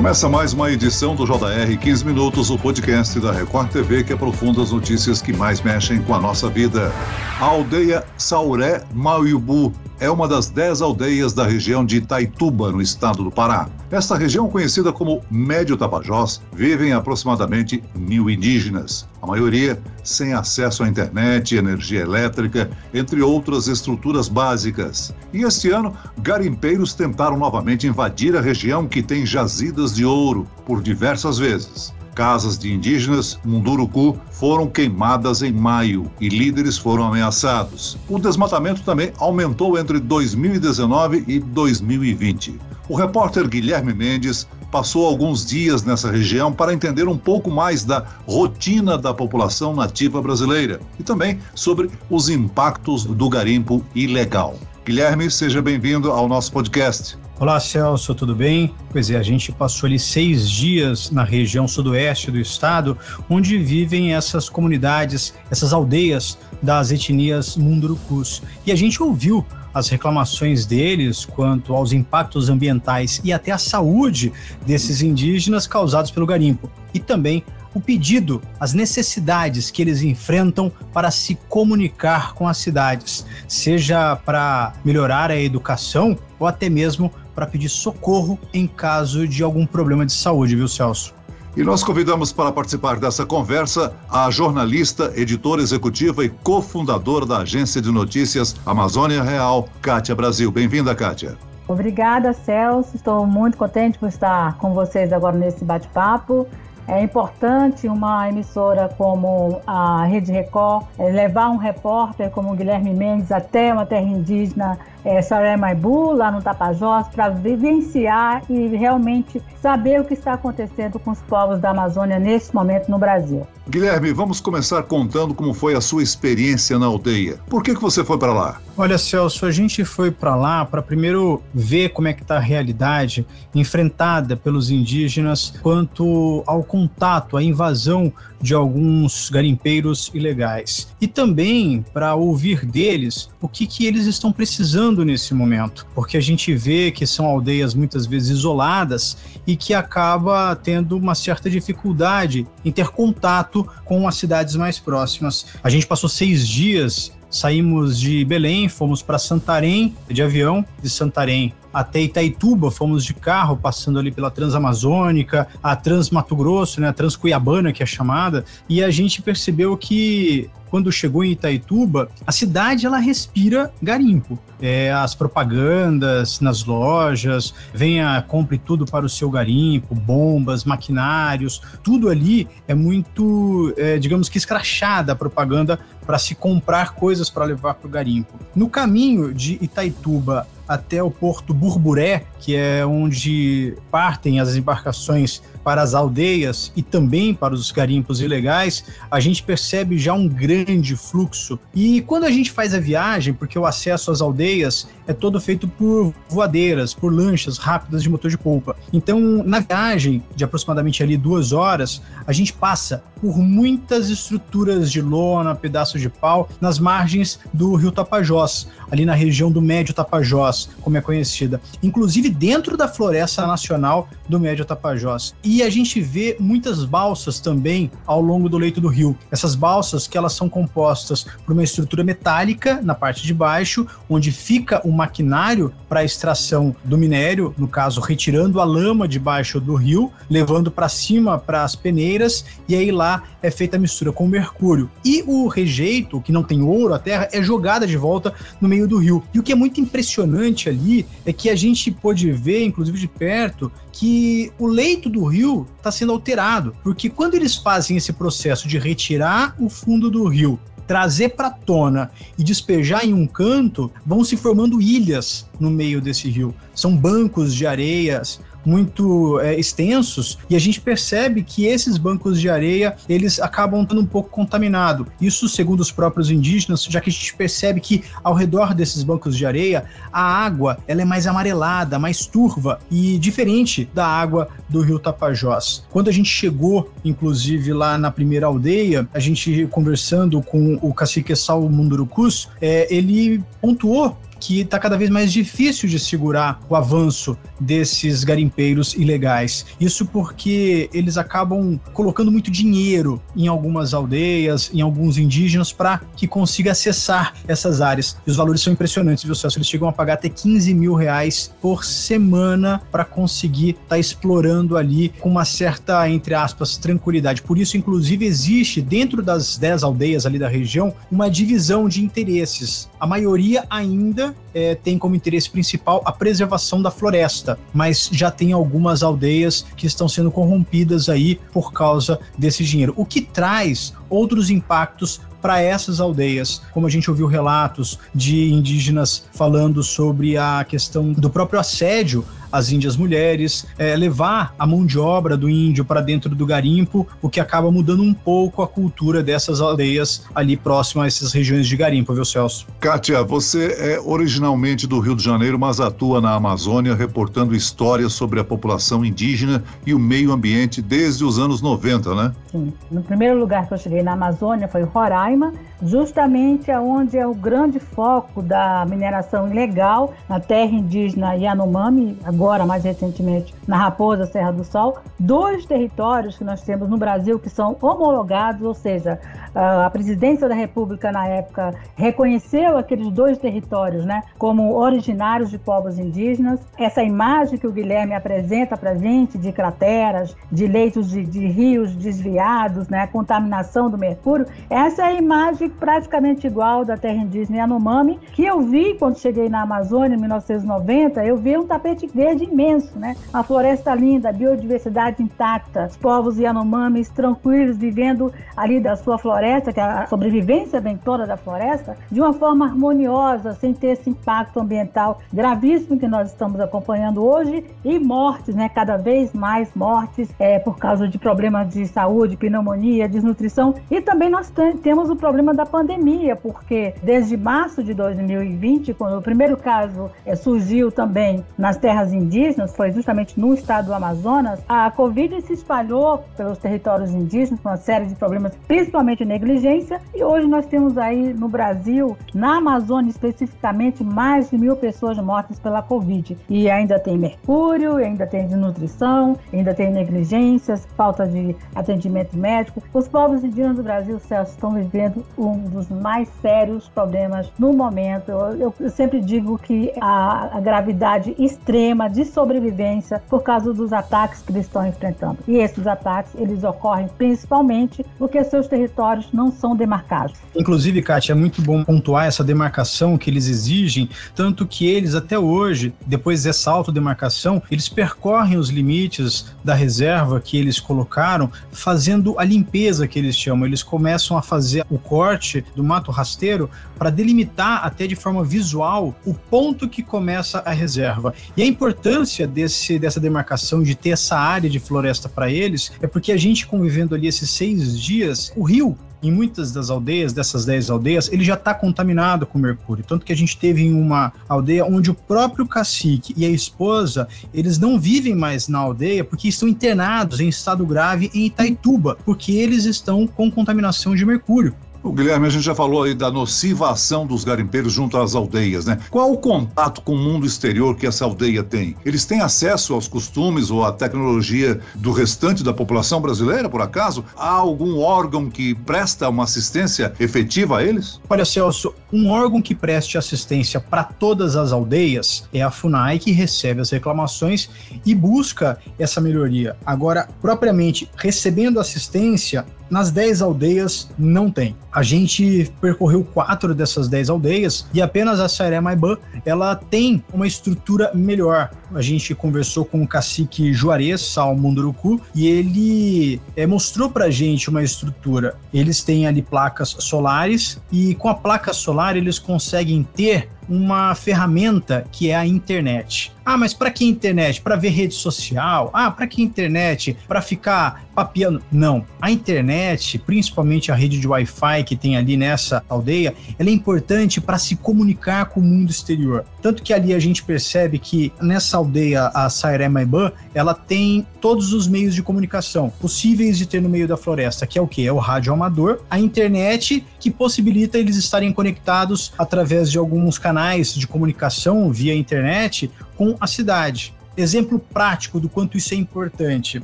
Começa mais uma edição do JR 15 Minutos, o podcast da Record TV que aprofunda as notícias que mais mexem com a nossa vida. A aldeia Sauré Mauibu é uma das dez aldeias da região de Itaituba, no estado do Pará. Esta região, conhecida como Médio Tapajós, vivem aproximadamente mil indígenas, a maioria sem acesso à internet, energia elétrica, entre outras estruturas básicas. E este ano, garimpeiros tentaram novamente invadir a região que tem jazidas de ouro por diversas vezes. Casas de indígenas Munduruku foram queimadas em maio e líderes foram ameaçados. O desmatamento também aumentou entre 2019 e 2020. O repórter Guilherme Mendes passou alguns dias nessa região para entender um pouco mais da rotina da população nativa brasileira e também sobre os impactos do garimpo ilegal. Guilherme, seja bem-vindo ao nosso podcast. Olá, Celso, tudo bem? Pois é, a gente passou ali seis dias na região sudoeste do estado, onde vivem essas comunidades, essas aldeias das etnias Mundurucus. E a gente ouviu as reclamações deles quanto aos impactos ambientais e até à saúde desses indígenas causados pelo garimpo. E também o pedido, as necessidades que eles enfrentam para se comunicar com as cidades, seja para melhorar a educação ou até mesmo para pedir socorro em caso de algum problema de saúde, viu, Celso? E nós convidamos para participar dessa conversa a jornalista, editora executiva e cofundadora da agência de notícias Amazônia Real, Kátia Brasil. Bem-vinda, Kátia. Obrigada, Celso. Estou muito contente por estar com vocês agora nesse bate-papo. É importante uma emissora como a Rede Record é, levar um repórter como Guilherme Mendes até uma terra indígena é, Saré Maibu, lá no Tapajós, para vivenciar e realmente saber o que está acontecendo com os povos da Amazônia nesse momento no Brasil. Guilherme, vamos começar contando como foi a sua experiência na aldeia. Por que, que você foi para lá? Olha, Celso, a gente foi para lá para primeiro ver como é que está a realidade enfrentada pelos indígenas quanto ao contato, à invasão de alguns garimpeiros ilegais. E também para ouvir deles o que, que eles estão precisando nesse momento, porque a gente vê que são aldeias muitas vezes isoladas e que acaba tendo uma certa dificuldade em ter contato com as cidades mais próximas. A gente passou seis dias saímos de Belém, fomos para Santarém de avião, de Santarém até Itaituba, fomos de carro, passando ali pela Transamazônica, a Trans Mato Grosso, né, a Trans Cuiabana, que é chamada, e a gente percebeu que quando chegou em Itaituba, a cidade ela respira garimpo. É, as propagandas nas lojas, venha, compre tudo para o seu garimpo, bombas, maquinários, tudo ali é muito, é, digamos que escrachada a propaganda para se comprar coisas para levar para o garimpo. No caminho de Itaituba até o porto Burburé, que é onde partem as embarcações para as aldeias e também para os garimpos ilegais, a gente percebe já um grande fluxo. E quando a gente faz a viagem, porque o acesso às aldeias é todo feito por voadeiras, por lanchas rápidas de motor de polpa. Então, na viagem de aproximadamente ali duas horas, a gente passa por muitas estruturas de lona, pedaços de pau, nas margens do rio Tapajós, ali na região do Médio Tapajós, como é conhecida. Inclusive dentro da Floresta Nacional do Médio Tapajós. E a gente vê muitas balsas também ao longo do leito do rio. Essas balsas que elas são compostas por uma estrutura metálica na parte de baixo, onde fica o maquinário para extração do minério, no caso retirando a lama debaixo do rio, levando para cima para as peneiras e aí lá é feita a mistura com mercúrio. E o rejeito, que não tem ouro, a terra é jogada de volta no meio do rio. E o que é muito impressionante ali é que a gente pôde ver, inclusive de perto, que o leito do rio está sendo alterado, porque quando eles fazem esse processo de retirar o fundo do rio trazer para tona e despejar em um canto, vão se formando ilhas no meio desse rio. São bancos de areias muito é, extensos e a gente percebe que esses bancos de areia eles acabam estando um pouco contaminados. Isso segundo os próprios indígenas, já que a gente percebe que ao redor desses bancos de areia a água ela é mais amarelada, mais turva e diferente da água do rio Tapajós. Quando a gente chegou, inclusive lá na primeira aldeia, a gente conversando com o cacique Sal Mundurucus, é, ele pontuou que está cada vez mais difícil de segurar o avanço desses garimpeiros ilegais. Isso porque eles acabam colocando muito dinheiro em algumas aldeias, em alguns indígenas, para que consiga acessar essas áreas. E os valores são impressionantes, viu, Celso? Eles chegam a pagar até 15 mil reais por semana para conseguir estar tá explorando ali com uma certa, entre aspas, tranquilidade. Por isso, inclusive, existe dentro das 10 aldeias ali da região uma divisão de interesses. A maioria ainda é, tem como interesse principal a preservação da floresta, mas já tem algumas aldeias que estão sendo corrompidas aí por causa desse dinheiro, o que traz outros impactos para essas aldeias, como a gente ouviu relatos de indígenas falando sobre a questão do próprio assédio as índias mulheres, é, levar a mão de obra do índio para dentro do garimpo, o que acaba mudando um pouco a cultura dessas aldeias ali próximas a essas regiões de garimpo, viu, Celso? Kátia, você é originalmente do Rio de Janeiro, mas atua na Amazônia reportando histórias sobre a população indígena e o meio ambiente desde os anos 90, né? Sim. No primeiro lugar que eu cheguei na Amazônia foi Roraima, justamente onde é o grande foco da mineração ilegal na terra indígena Yanomami, agora mais recentemente na Raposa Serra do Sol, dois territórios que nós temos no Brasil que são homologados, ou seja, a presidência da República na época reconheceu aqueles dois territórios, né, como originários de povos indígenas. Essa imagem que o Guilherme apresenta para gente de crateras, de leitos de, de rios desviados, né, contaminação do mercúrio, essa é a imagem praticamente igual da terra indígena Yanomami que eu vi quando cheguei na Amazônia em 1990. Eu vi um tapete verde imenso, né, uma floresta linda, biodiversidade intacta, os povos Yanomamis tranquilos vivendo ali da sua floresta que a sobrevivência vem toda da floresta, de uma forma harmoniosa, sem ter esse impacto ambiental gravíssimo que nós estamos acompanhando hoje e mortes, né? Cada vez mais mortes é, por causa de problemas de saúde, pneumonia, desnutrição e também nós temos o problema da pandemia, porque desde março de 2020, quando o primeiro caso é, surgiu também nas terras indígenas, foi justamente no estado do Amazonas, a Covid se espalhou pelos territórios indígenas com uma série de problemas, principalmente negligência. E hoje nós temos aí no Brasil, na Amazônia especificamente, mais de mil pessoas mortas pela Covid. E ainda tem mercúrio, ainda tem desnutrição, ainda tem negligências, falta de atendimento médico. Os povos indígenas do Brasil, Celso, estão vivendo um dos mais sérios problemas no momento. Eu, eu sempre digo que a, a gravidade extrema de sobrevivência por causa dos ataques que eles estão enfrentando. E esses ataques, eles ocorrem principalmente porque seus territórios não são demarcados. Inclusive, Kátia, é muito bom pontuar essa demarcação que eles exigem, tanto que eles até hoje, depois dessa autodemarcação, eles percorrem os limites da reserva que eles colocaram, fazendo a limpeza que eles chamam. Eles começam a fazer o corte do mato rasteiro para delimitar até de forma visual o ponto que começa a reserva. E a importância desse, dessa demarcação, de ter essa área de floresta para eles, é porque a gente convivendo ali esses seis dias, o rio em muitas das aldeias, dessas 10 aldeias, ele já está contaminado com mercúrio. Tanto que a gente teve em uma aldeia onde o próprio cacique e a esposa, eles não vivem mais na aldeia porque estão internados em estado grave em Itaituba, porque eles estão com contaminação de mercúrio. O Guilherme, a gente já falou aí da nociva ação dos garimpeiros junto às aldeias, né? Qual o contato com o mundo exterior que essa aldeia tem? Eles têm acesso aos costumes ou à tecnologia do restante da população brasileira, por acaso? Há algum órgão que presta uma assistência efetiva a eles? Olha, Celso, um órgão que preste assistência para todas as aldeias é a FUNAI, que recebe as reclamações e busca essa melhoria. Agora, propriamente recebendo assistência, nas 10 aldeias não tem. A gente percorreu quatro dessas 10 aldeias e apenas a Sairé Maiban ela tem uma estrutura melhor. A gente conversou com o cacique Juarez, Sal Munduruku, e ele é, mostrou pra gente uma estrutura. Eles têm ali placas solares e com a placa solar eles conseguem ter uma ferramenta que é a internet. Ah, mas para que internet? Para ver rede social? Ah, para que internet? Para ficar papiando? Não. A internet, principalmente a rede de Wi-Fi que tem ali nessa aldeia, ela é importante para se comunicar com o mundo exterior. Tanto que ali a gente percebe que nessa aldeia, a Sairé Maiban, ela tem todos os meios de comunicação possíveis de ter no meio da floresta, que é o que? É o rádio amador, a internet, que possibilita eles estarem conectados através de alguns canais canais de comunicação via internet com a cidade. Exemplo prático do quanto isso é importante.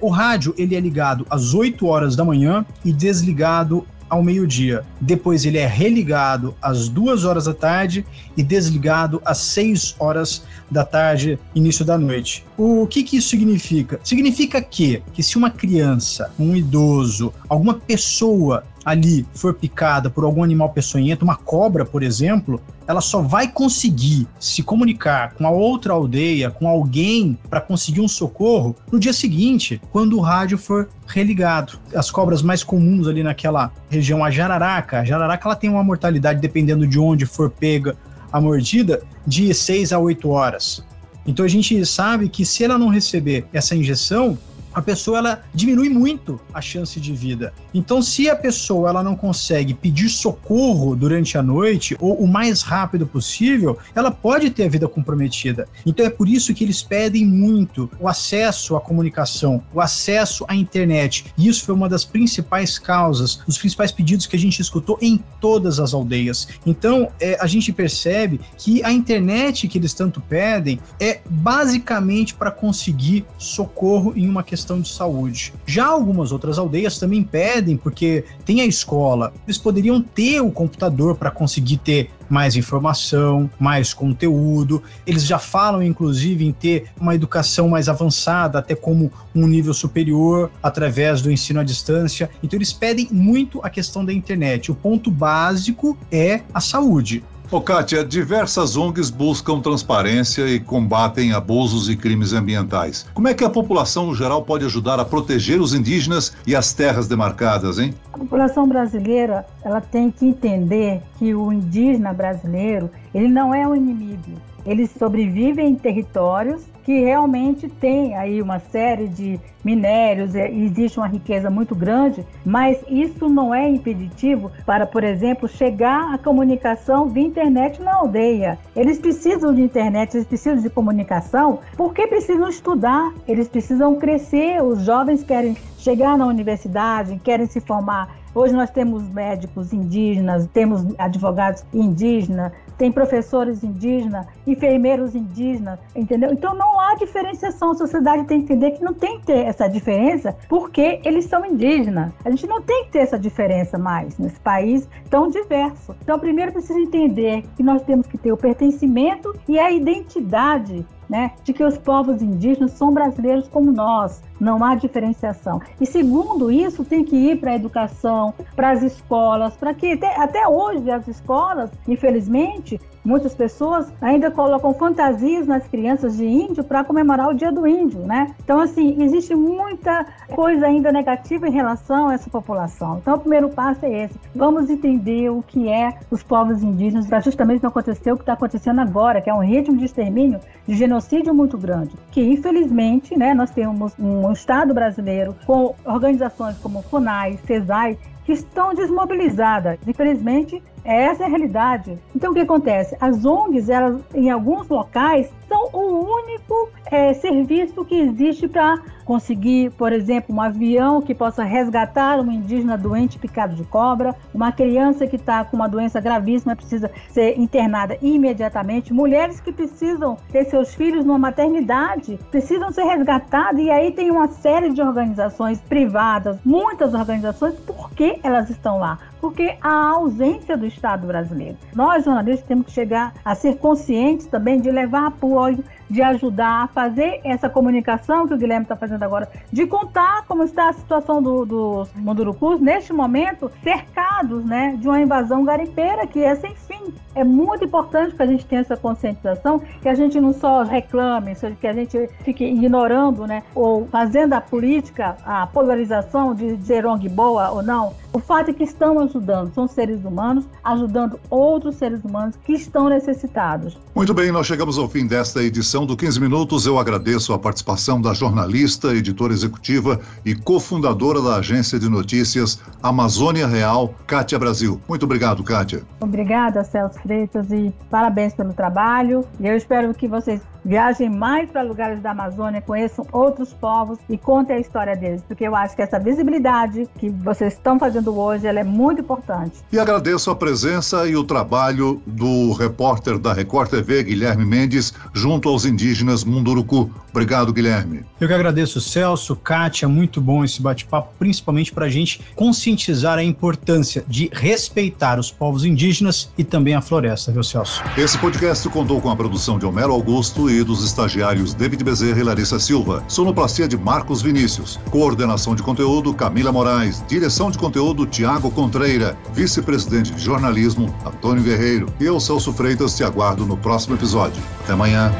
O rádio ele é ligado às 8 horas da manhã e desligado ao meio-dia. Depois ele é religado às duas horas da tarde e desligado às seis horas da tarde, início da noite. O que, que isso significa? Significa que, que se uma criança, um idoso, alguma pessoa ali for picada por algum animal peçonhento, uma cobra, por exemplo, ela só vai conseguir se comunicar com a outra aldeia, com alguém, para conseguir um socorro no dia seguinte, quando o rádio for religado. As cobras mais comuns ali naquela região, a jararaca, a jararaca ela tem uma mortalidade, dependendo de onde for pega a mordida, de 6 a 8 horas. Então a gente sabe que se ela não receber essa injeção, a pessoa ela diminui muito a chance de vida. Então, se a pessoa ela não consegue pedir socorro durante a noite ou o mais rápido possível, ela pode ter a vida comprometida. Então, é por isso que eles pedem muito o acesso à comunicação, o acesso à internet. E isso foi uma das principais causas, os principais pedidos que a gente escutou em todas as aldeias. Então, é, a gente percebe que a internet que eles tanto pedem é basicamente para conseguir socorro em uma questão questão de saúde. Já algumas outras aldeias também pedem, porque tem a escola, eles poderiam ter o computador para conseguir ter mais informação, mais conteúdo. Eles já falam, inclusive, em ter uma educação mais avançada, até como um nível superior, através do ensino à distância. Então, eles pedem muito a questão da internet. O ponto básico é a saúde. Ô, Kátia, diversas ONGs buscam transparência e combatem abusos e crimes ambientais. Como é que a população no geral pode ajudar a proteger os indígenas e as terras demarcadas, hein? A população brasileira, ela tem que entender que o indígena brasileiro, ele não é um inimigo. Eles sobrevivem em territórios que realmente tem aí uma série de minérios, é, existe uma riqueza muito grande, mas isso não é impeditivo para, por exemplo, chegar à comunicação via internet na aldeia. Eles precisam de internet, eles precisam de comunicação, porque precisam estudar, eles precisam crescer, os jovens querem chegar na universidade, querem se formar Hoje nós temos médicos indígenas, temos advogados indígenas, tem professores indígenas, enfermeiros indígenas, entendeu? Então não há diferenciação. A sociedade tem que entender que não tem que ter essa diferença porque eles são indígenas. A gente não tem que ter essa diferença mais nesse país tão diverso. Então, primeiro precisa entender que nós temos que ter o pertencimento e a identidade né, de que os povos indígenas são brasileiros como nós, não há diferenciação. E segundo isso, tem que ir para a educação, para as escolas, para que até, até hoje as escolas, infelizmente, Muitas pessoas ainda colocam fantasias nas crianças de índio para comemorar o dia do índio, né? Então, assim, existe muita coisa ainda negativa em relação a essa população. Então, o primeiro passo é esse. Vamos entender o que é os povos indígenas para justamente não acontecer o que está acontecendo agora, que é um ritmo de extermínio, de genocídio muito grande. Que, infelizmente, né, nós temos um Estado brasileiro com organizações como FUNAI, CESAI, que estão desmobilizadas. Infelizmente, essa é a realidade. Então, o que acontece? As ONGs, elas, em alguns locais, são o único é, serviço que existe para conseguir, por exemplo, um avião que possa resgatar um indígena doente picado de cobra, uma criança que está com uma doença gravíssima precisa ser internada imediatamente, mulheres que precisam ter seus filhos numa maternidade precisam ser resgatadas e aí tem uma série de organizações privadas, muitas organizações, por que elas estão lá? Porque a ausência do Estado brasileiro. Nós, jornalistas, temos que chegar a ser conscientes também de levar apoio de ajudar a fazer essa comunicação que o Guilherme está fazendo agora, de contar como está a situação do, dos Mundurucus neste momento, cercados né, de uma invasão garimpeira que é sem fim. É muito importante que a gente tenha essa conscientização, que a gente não só reclame, que a gente fique ignorando, né, ou fazendo a política, a polarização de ser ONG boa ou não. O fato é que estão ajudando, são seres humanos ajudando outros seres humanos que estão necessitados. Muito bem, nós chegamos ao fim desta edição do 15 Minutos, eu agradeço a participação da jornalista, editora executiva e cofundadora da agência de notícias Amazônia Real, Kátia Brasil. Muito obrigado, Kátia. Obrigada, Celso Freitas e parabéns pelo trabalho. E eu espero que vocês viajem mais para lugares da Amazônia, conheçam outros povos e contem a história deles, porque eu acho que essa visibilidade que vocês estão fazendo hoje, ela é muito importante. E agradeço a presença e o trabalho do repórter da Record TV, Guilherme Mendes, junto aos indígenas Munduruku. Obrigado, Guilherme. Eu que agradeço, Celso, Kátia, muito bom esse bate-papo, principalmente para a gente conscientizar a importância de respeitar os povos indígenas e também a floresta, viu, Celso? Esse podcast contou com a produção de Homero Augusto e dos estagiários David Bezerra e Larissa Silva. Sonoplastia de Marcos Vinícius. Coordenação de conteúdo Camila Moraes. Direção de conteúdo Tiago Contreira. Vice-presidente de jornalismo Antônio Guerreiro. E eu, Celso Freitas, te aguardo no próximo episódio. Até amanhã.